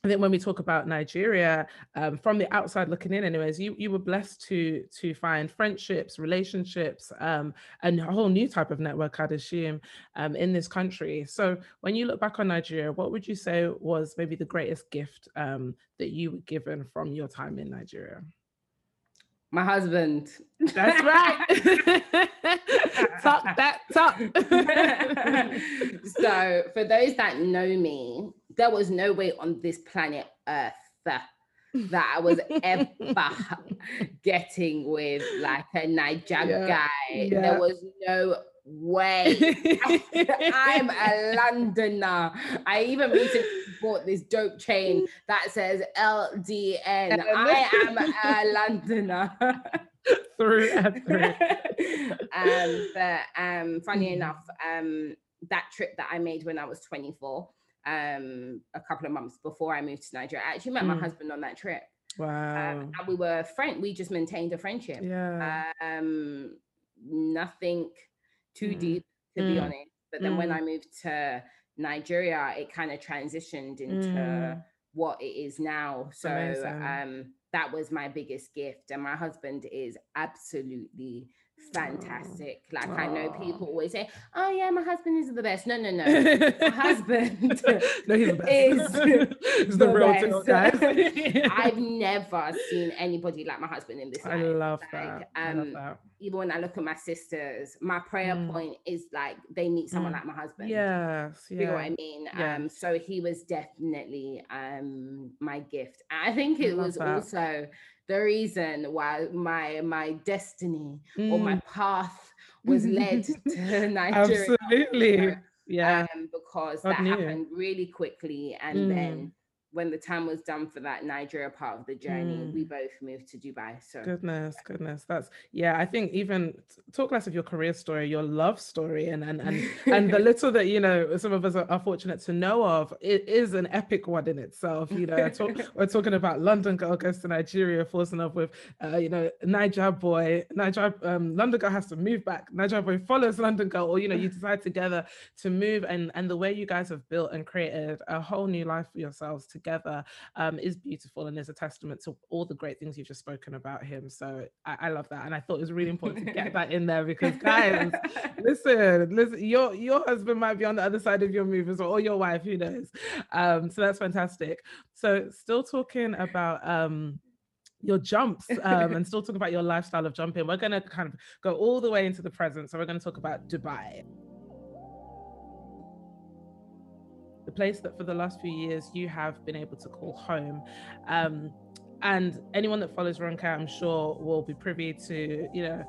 [SPEAKER 1] I think when we talk about Nigeria, um, from the outside looking in, anyways, you you were blessed to to find friendships, relationships, um, and a whole new type of network, I'd assume, um, in this country. So when you look back on Nigeria, what would you say was maybe the greatest gift um, that you were given from your time in Nigeria?
[SPEAKER 2] My husband.
[SPEAKER 1] That's right. talk that talk.
[SPEAKER 2] so for those that know me, there was no way on this planet Earth that, I was ever getting with like a Naija yeah, guy. Yeah. There was no way. I'm a Londoner. I even recently bought this dope chain that says LDN. I am a Londoner.
[SPEAKER 1] through and through.
[SPEAKER 2] um, but um, funny mm. enough, um, that trip that I made when I was 24, um, a couple of months before I moved to Nigeria. I actually met mm. my husband on that trip.
[SPEAKER 1] Wow.
[SPEAKER 2] Um, and we were friend. We just maintained a friendship.
[SPEAKER 1] Yeah.
[SPEAKER 2] Um, nothing too mm. deep, to mm. be honest. But then when mm. I moved to Nigeria, it kind of transitioned into what it is now. So um, that was my biggest gift. And my husband is absolutely fantastic. Like Aww. I know people always say, "Oh yeah, my husband is the best." No, no, no. my husband no, he's the best. is he's the, the real best. I've never seen anybody like my husband in this.
[SPEAKER 1] I
[SPEAKER 2] life.
[SPEAKER 1] love like, that. Um, I love that.
[SPEAKER 2] Even when I look at my sisters, my prayer mm. point is like they meet someone mm. like my husband.
[SPEAKER 1] Yes,
[SPEAKER 2] yeah. You know what I mean? Yeah. Um, so he was definitely um my gift. I think it I was also the reason why my my destiny mm. or my mm. path was led to Nigeria.
[SPEAKER 1] Absolutely. Yeah.
[SPEAKER 2] Um, because
[SPEAKER 1] God
[SPEAKER 2] that
[SPEAKER 1] knew.
[SPEAKER 2] happened really quickly. And
[SPEAKER 1] Mm.
[SPEAKER 2] then when the time was done for that Nigeria part of the journey,
[SPEAKER 1] Mm.
[SPEAKER 2] we both moved to Dubai. So
[SPEAKER 1] Goodness, goodness. That's yeah. I think even talk less of your career story, your love story, and and and and the little that you know some of us are, are fortunate to know of. It is an epic one in itself. You know, talk, we're talking about London girl goes to Nigeria, falls in love with, uh, you know, Naija boy. Naija um, London girl has to move back. Naija boy follows London girl, or you know, you decide together to move, and and the way you guys have built and created a whole new life for yourselves together um, is beautiful and is a testament to all the great things you've just spoken about him. So I, I love that, and I thought it was really important to get that in there because guys, listen, listen, your your husband might be on the other side of your move as well, or your wife, who knows? Um, so that's fantastic. So still talking about um your jumps um, and still talking about your lifestyle of jumping. We're going to kind of go all the way into the present. So we're going to talk about Dubai. The place that for the last few years you have been able to call home. Um, and anyone that follows Ronke, I'm sure, will be privy to, you know,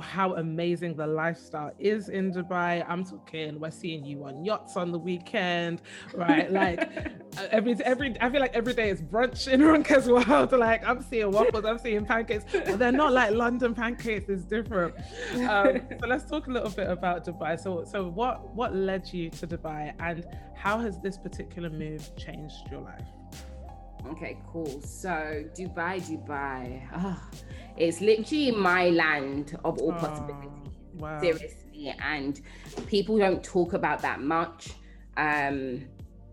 [SPEAKER 1] how amazing the lifestyle is in Dubai. I'm talking, we're seeing you on yachts on the weekend, right? Like uh, every every I feel like every day is brunch in Ronke's world. Like I'm seeing waffles, I'm seeing pancakes, but they're not like London pancakes. It's different. Um, so let's talk a little bit about Dubai. So so what what led you to Dubai, and how has this particular move changed your life?
[SPEAKER 2] Okay, cool. So Dubai, Dubai. Ah, it's literally my land of all
[SPEAKER 1] Oh,
[SPEAKER 2] possibilities.
[SPEAKER 1] wow.
[SPEAKER 2] Seriously. And people don't talk about that much. Um,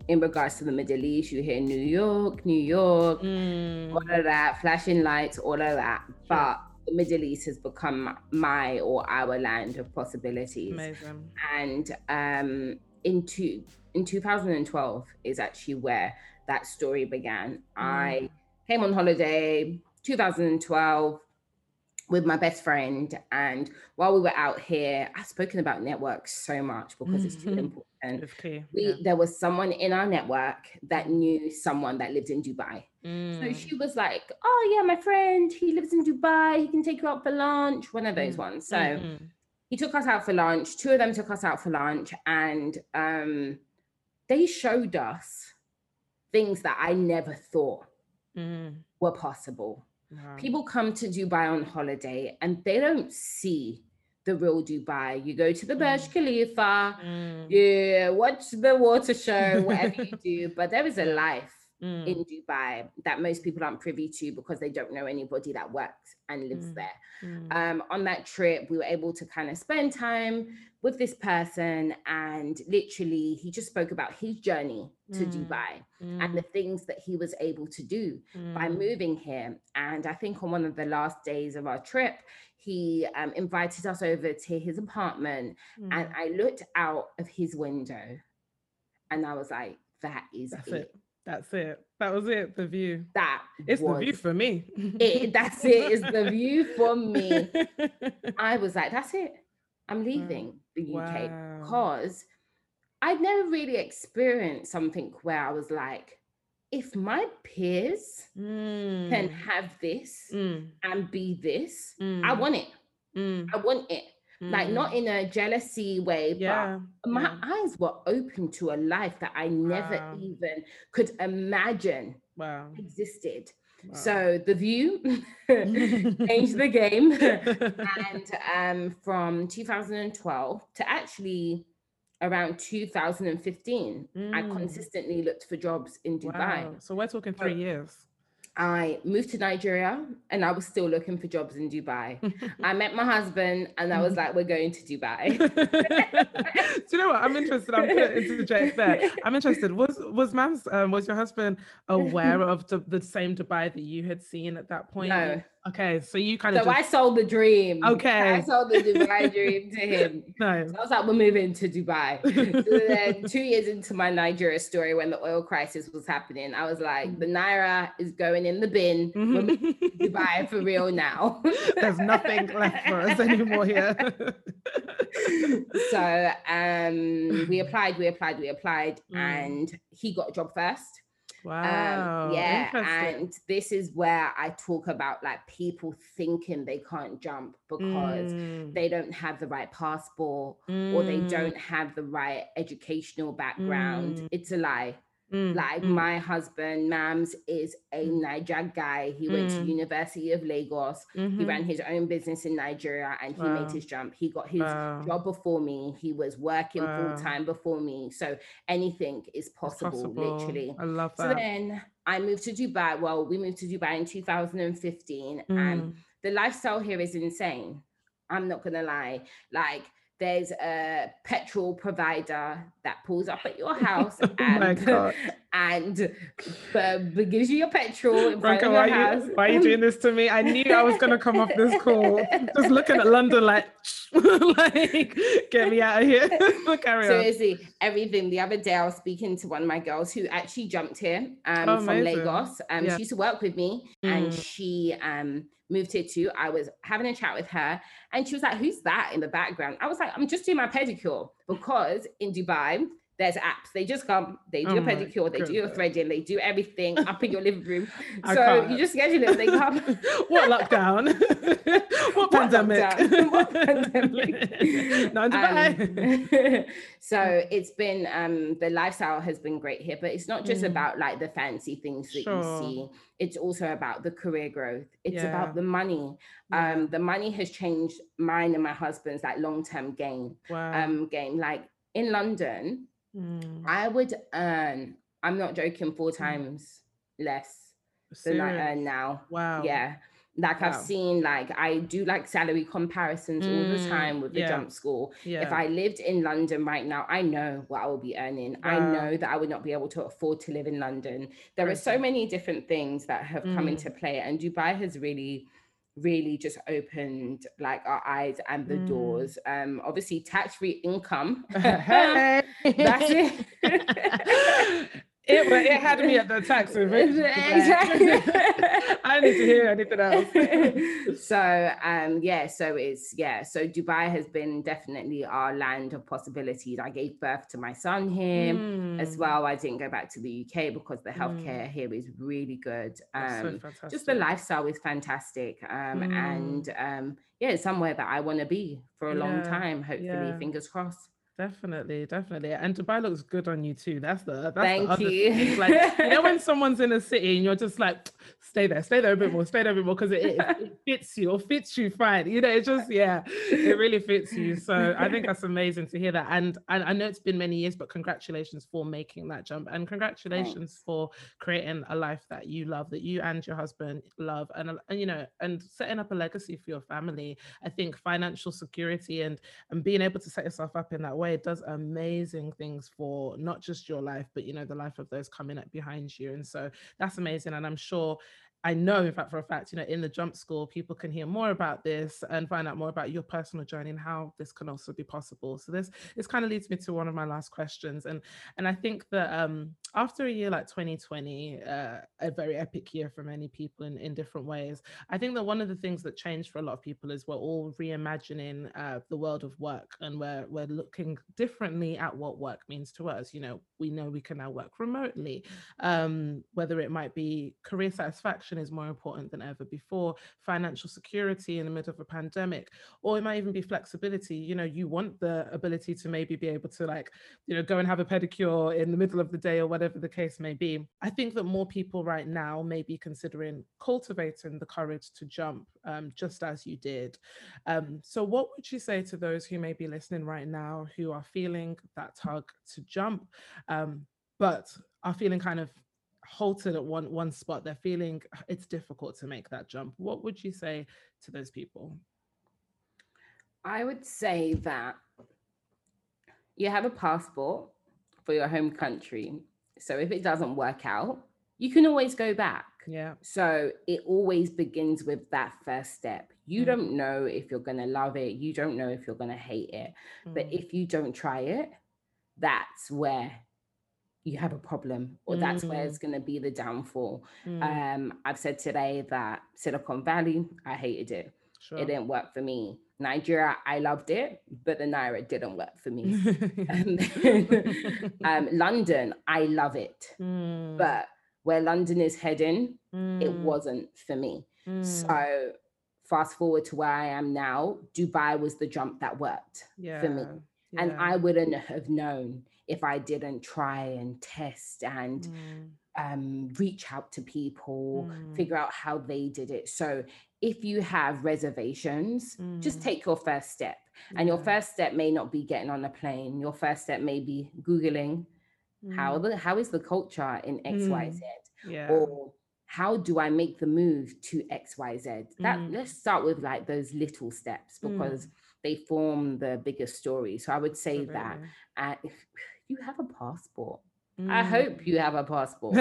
[SPEAKER 2] in regards to the Middle East, you hear New York, New York,
[SPEAKER 1] Mm,
[SPEAKER 2] all of that, flashing lights, all of that. But the Middle East has become my or our land of possibilities.
[SPEAKER 1] amazing.
[SPEAKER 2] and um in two in 2012 is actually where that story began i came on holiday 2012 with my best friend and while we were out here i've spoken about networks so much because it's too
[SPEAKER 1] Mhm.
[SPEAKER 2] important
[SPEAKER 1] It's
[SPEAKER 2] we
[SPEAKER 1] yeah.
[SPEAKER 2] there was someone in our network that knew someone that lived in dubai so
[SPEAKER 1] Mm,
[SPEAKER 2] she was like oh yeah my friend he lives in dubai he can take you out for lunch one of those
[SPEAKER 1] Mm,
[SPEAKER 2] ones so
[SPEAKER 1] mm, mm.
[SPEAKER 2] he took us out for lunch. Two of them took us out for lunch, and um, they showed us things that I never thought
[SPEAKER 1] Mm,
[SPEAKER 2] were possible.
[SPEAKER 1] Wow.
[SPEAKER 2] People come to Dubai on holiday and they don't see the real Dubai. You go to the Burj Khalifa,
[SPEAKER 1] Mm,
[SPEAKER 2] you watch the water show, whatever you do, but there is a life
[SPEAKER 1] mm,
[SPEAKER 2] in Dubai that most people aren't privy to because they don't know anybody that works and lives
[SPEAKER 1] Mm.
[SPEAKER 2] there.
[SPEAKER 1] mm,
[SPEAKER 2] um, on that trip, we were able to kind of spend time with this person, and literally, he just spoke about his journey to
[SPEAKER 1] Mm.
[SPEAKER 2] Dubai
[SPEAKER 1] mm,
[SPEAKER 2] and the things that he was able to do by
[SPEAKER 1] mm.
[SPEAKER 2] moving here. And I think on one of the last days of our trip, he um, invited us over to his apartment, and
[SPEAKER 1] Mm.
[SPEAKER 2] I looked out of his window, and I was like, "That is it.
[SPEAKER 1] it. That's it. That was it. The view.
[SPEAKER 2] That
[SPEAKER 1] It's the view for me.
[SPEAKER 2] it. That's it. It's the view for me." I was like, that's it. I'm leaving the UK
[SPEAKER 1] Wow.
[SPEAKER 2] because I'd never really experienced something where I was like, if my peers can
[SPEAKER 1] Mm,
[SPEAKER 2] have this
[SPEAKER 1] mm,
[SPEAKER 2] and be this, I
[SPEAKER 1] mm,
[SPEAKER 2] want it.
[SPEAKER 1] mm,
[SPEAKER 2] I want it. Like
[SPEAKER 1] mm.
[SPEAKER 2] not in a jealousy way,
[SPEAKER 1] Yeah.
[SPEAKER 2] but my
[SPEAKER 1] yeah.
[SPEAKER 2] eyes were open to a life that I never
[SPEAKER 1] Wow.
[SPEAKER 2] even could imagine
[SPEAKER 1] Wow.
[SPEAKER 2] existed.
[SPEAKER 1] wow.
[SPEAKER 2] So the view changed the game. and um, from 2012 to actually around 2015, I
[SPEAKER 1] Mm.
[SPEAKER 2] consistently looked for jobs in Dubai.
[SPEAKER 1] Wow. So we're talking three years.
[SPEAKER 2] I moved to Nigeria and I was still looking for jobs in Dubai. I met my husband and I was like, we're going to Dubai.
[SPEAKER 1] Do you know what? I'm interested. I'm going to interject there. I'm interested. Was was Mams, um, was your husband aware of the, the same Dubai that you had seen at that point?
[SPEAKER 2] No.
[SPEAKER 1] Okay, so you kind of
[SPEAKER 2] So I sold the dream.
[SPEAKER 1] Okay.
[SPEAKER 2] I sold the Dubai dream to him.
[SPEAKER 1] no.
[SPEAKER 2] So I was like, we're moving to Dubai. so then two years into my Nigeria story, when the oil crisis was happening, I was like, the Naira is going in the bin. To Dubai for real now.
[SPEAKER 1] There's nothing left for us anymore here.
[SPEAKER 2] so um, we applied, we applied, we applied,
[SPEAKER 1] Mm.
[SPEAKER 2] and he got a job first.
[SPEAKER 1] Wow.
[SPEAKER 2] Um, yeah. And this is where I talk about like people thinking they can't jump because mm. they don't have the right passport mm. or they mm. don't have the right educational background. Mm. It's a lie. Mm, like mm. my husband, Mams, is a mm. Naija guy. He went to mm. University of Lagos. Mm-hmm. He ran his own business in Nigeria and he wow. made his jump. He got his wow. job before me. He was working wow. full time before me. So anything is possible, possible, literally.
[SPEAKER 1] I love that.
[SPEAKER 2] So then I moved to Dubai. Well, we moved to Dubai in 2015 and mm. the lifestyle here is insane. I'm not gonna lie. Like there's a petrol provider that pulls up at your house oh and, and uh, gives you your petrol in front of your
[SPEAKER 1] why
[SPEAKER 2] house.
[SPEAKER 1] You, why are you doing this to me? I knew I was going to come off this call just looking at London like, like get me out of here. Carry
[SPEAKER 2] Seriously, on. everything. The other day I was speaking to one of my girls who actually jumped here um, oh, from Lagos. Um, yeah. She used to work with me mm. and she um, moved here too. I was having a chat with her and she was like, Who's that in the background? I was like, I'm just doing my pedicure because in Dubai, there's apps. They just come, they do oh a pedicure, they do your threading, they do everything up in your living room. so you just schedule it, they come.
[SPEAKER 1] what lockdown? what, pandemic? Lockdown? what pandemic?
[SPEAKER 2] Um, so it's been um the lifestyle has been great here, but it's not just mm. about like the fancy things that sure. you see. It's also about the career growth. It's yeah. about the money. Yeah. Um, the money has changed mine and my husband's like long-term gain. Wow. Um, game. Like in London, Mm. I would earn, I'm not joking, four mm. times mm. less Serious? than I earn now.
[SPEAKER 1] Wow.
[SPEAKER 2] Yeah. Like wow. I've seen, like I do like salary comparisons mm. all the mm. time with the yeah. jump school. Yeah. If I lived in London right now, I know what I will be earning. Wow. I know that I would not be able to afford to live in London. There are so many different things that have come into mm. play, and Dubai has really really just opened like our eyes and the mm. doors. Um, obviously tax-free income. That's
[SPEAKER 1] it. It, it had me at the tax exactly. I need to hear anything else.
[SPEAKER 2] so um yeah, so it's yeah. So Dubai has been definitely our land of possibilities. I gave birth to my son here mm. as well. I didn't go back to the UK because the healthcare mm. here is really good. Um so just the lifestyle is fantastic. Um mm. and um yeah, it's somewhere that I want to be for a yeah. long time, hopefully, yeah. fingers crossed.
[SPEAKER 1] Definitely, definitely. And Dubai looks good on you too. That's the that's
[SPEAKER 2] Thank
[SPEAKER 1] the
[SPEAKER 2] you.
[SPEAKER 1] Thing. Like you know when someone's in a city and you're just like, stay there, stay there a bit more, stay there a bit more because it, it, it, fits you or fits you fine. You know, it just yeah, it really fits you. So I think that's amazing to hear that. And, and I know it's been many years, but congratulations for making that jump and congratulations Thanks. for creating a life that you love, that you and your husband love, and, and you know, and setting up a legacy for your family. I think financial security and and being able to set yourself up in that way does amazing things for not just your life, but you know, the life of those coming up behind you. And so that's amazing. And I'm sure I know, in fact, for a fact, you know, in the jump school, people can hear more about this and find out more about your personal journey and how this can also be possible. So this this kind of leads me to one of my last questions, and and I think that um, after a year like 2020, uh, a very epic year for many people in in different ways, I think that one of the things that changed for a lot of people is we're all reimagining uh, the world of work, and we're we're looking differently at what work means to us. You know, we know we can now work remotely, um, whether it might be career satisfaction is more important than ever before, financial security in the middle of a pandemic, or it might even be flexibility. You know, you want the ability to maybe be able to, like, you know, go and have a pedicure in the middle of the day or whatever the case may be. I think that more people right now may be considering cultivating the courage to jump, um, just as you did. Um, so, what would you say to those who may be listening right now who are feeling that tug to jump? Um, but are feeling kind of halted at one one spot they're feeling it's difficult to make that jump what would you say to those people
[SPEAKER 2] i would say that you have a passport for your home country so if it doesn't work out you can always go back
[SPEAKER 1] yeah
[SPEAKER 2] so it always begins with that first step you mm. don't know if you're going to love it you don't know if you're going to hate it mm. but if you don't try it that's where you have a problem or that's where it's mm. going to be the downfall mm. um i've said today that silicon valley i hated it sure. it didn't work for me nigeria i loved it but the naira didn't work for me um, london i love it mm. but where London is heading,
[SPEAKER 1] Mm,
[SPEAKER 2] it wasn't for me.
[SPEAKER 1] mm,
[SPEAKER 2] So fast forward to where I am now, Dubai was the jump that worked
[SPEAKER 1] yeah,
[SPEAKER 2] for me. And. I wouldn't have known if I didn't try and test and
[SPEAKER 1] Mm,
[SPEAKER 2] um, reach out to people,
[SPEAKER 1] Mm.
[SPEAKER 2] figure out how they did it. So if you have reservations, just
[SPEAKER 1] Mm.
[SPEAKER 2] take your first step. And your first step may not be getting on a plane. Your first step may be Googling how
[SPEAKER 1] mm,
[SPEAKER 2] the how is the culture in XYZ?
[SPEAKER 1] yeah,
[SPEAKER 2] Or how do I make the move to XYZ? That
[SPEAKER 1] Mm.
[SPEAKER 2] let's start with like those little steps
[SPEAKER 1] Mm.
[SPEAKER 2] because they form the bigger story. So I would say that uh, if you have a passport. I
[SPEAKER 1] Mm.
[SPEAKER 2] hope you have a passport.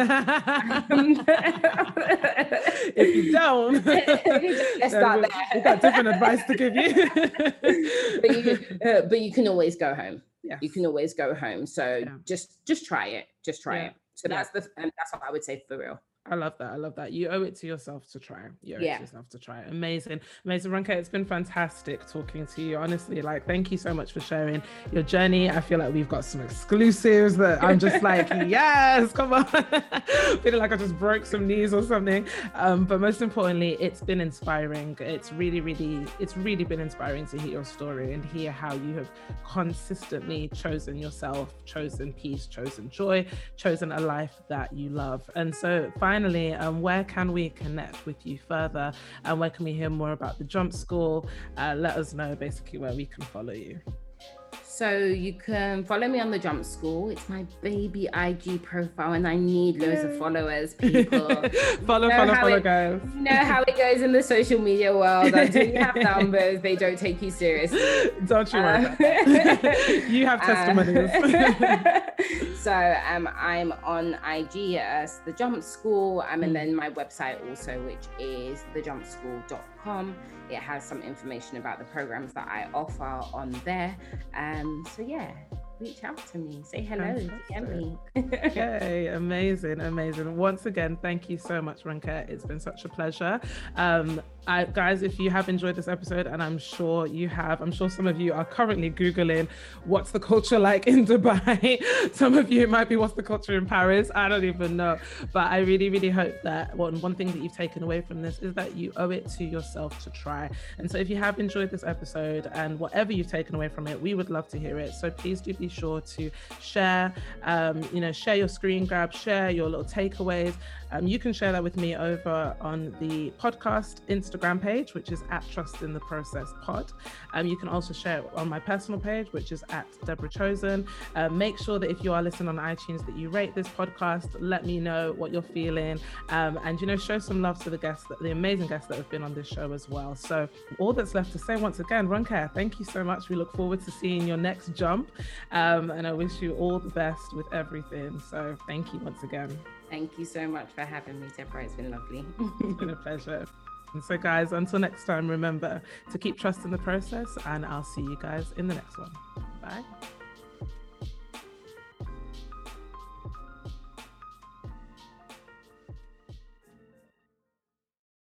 [SPEAKER 1] if you don't,
[SPEAKER 2] let's start there.
[SPEAKER 1] We've got different advice to give you.
[SPEAKER 2] but you uh, but you can always go home.
[SPEAKER 1] yes.
[SPEAKER 2] You can always go home. So
[SPEAKER 1] Yeah.
[SPEAKER 2] just just try it. Just try
[SPEAKER 1] Yeah.
[SPEAKER 2] it. So
[SPEAKER 1] Yeah.
[SPEAKER 2] that's the and that's what I would say for real.
[SPEAKER 1] I love that. I love that. You owe it to yourself to try. You owe it to yourself to try. Amazing. Amazing. Ronke, it's been fantastic talking to you. Honestly, like, thank you so much for sharing your journey. I feel like we've got some exclusives that I'm just like, yes, come on. Feeling like I just broke some knees or something. Um, but most importantly, it's been inspiring. It's really, really, it's really been inspiring to hear your story and hear how you have consistently chosen yourself, chosen peace, chosen joy, chosen a life that you love. And so, finally, um, where can we connect with you further? And where can we hear more about the Jump School? Uh, let us know basically where we can follow you.
[SPEAKER 2] So you can follow me on the Jump School. It's my baby IG profile, and I need loads of followers, people.
[SPEAKER 1] follow,
[SPEAKER 2] know
[SPEAKER 1] follow, follow,
[SPEAKER 2] it-
[SPEAKER 1] guys.
[SPEAKER 2] you know how it goes in the social media world. Until you have numbers, they don't take you seriously.
[SPEAKER 1] Don't you worry.
[SPEAKER 2] Um,
[SPEAKER 1] you have testimonies.
[SPEAKER 2] Uh, so um, I'm on IG as the Jump School, um, and then my website also, which is thejumpschool.com. It has some information about the programs that I offer on there. Um, so yeah, reach out to me, say hello, DM me.
[SPEAKER 1] Yay, amazing, amazing. Once again, thank you so much, Ronke. It's been such a pleasure. Um, Guys, if you have enjoyed this episode, and I'm sure you have, I'm sure some of you are currently Googling what's the culture like in Dubai. some of you might be what's the culture in Paris. I don't even know. But I really, really hope that one, one thing that you've taken away from this is that you owe it to yourself to try. And so if you have enjoyed this episode and whatever you've taken away from it, we would love to hear it. So please do be sure to share, um, you know, share your screen grab, share your little takeaways. Um, you can share that with me over on the podcast Instagram page, which is at Trusting the Process Pod. Um, you can also share it on my personal page, which is at Deborah Chosen. Uh, make sure that if you are listening on iTunes, that you rate this podcast. Let me know what you're feeling, um, and you know, show some love to the guests, that, the amazing guests that have been on this show as well. So all that's left to say once again, Ronke, thank you so much. We look forward to seeing your next jump, um, and I wish you all the best with everything. So thank you once again.
[SPEAKER 2] Thank you so much for having me, Deborah. It's been lovely.
[SPEAKER 1] It's been a pleasure. And so, guys, until next time, remember to keep trusting the process, and I'll see you guys in the next one. Bye.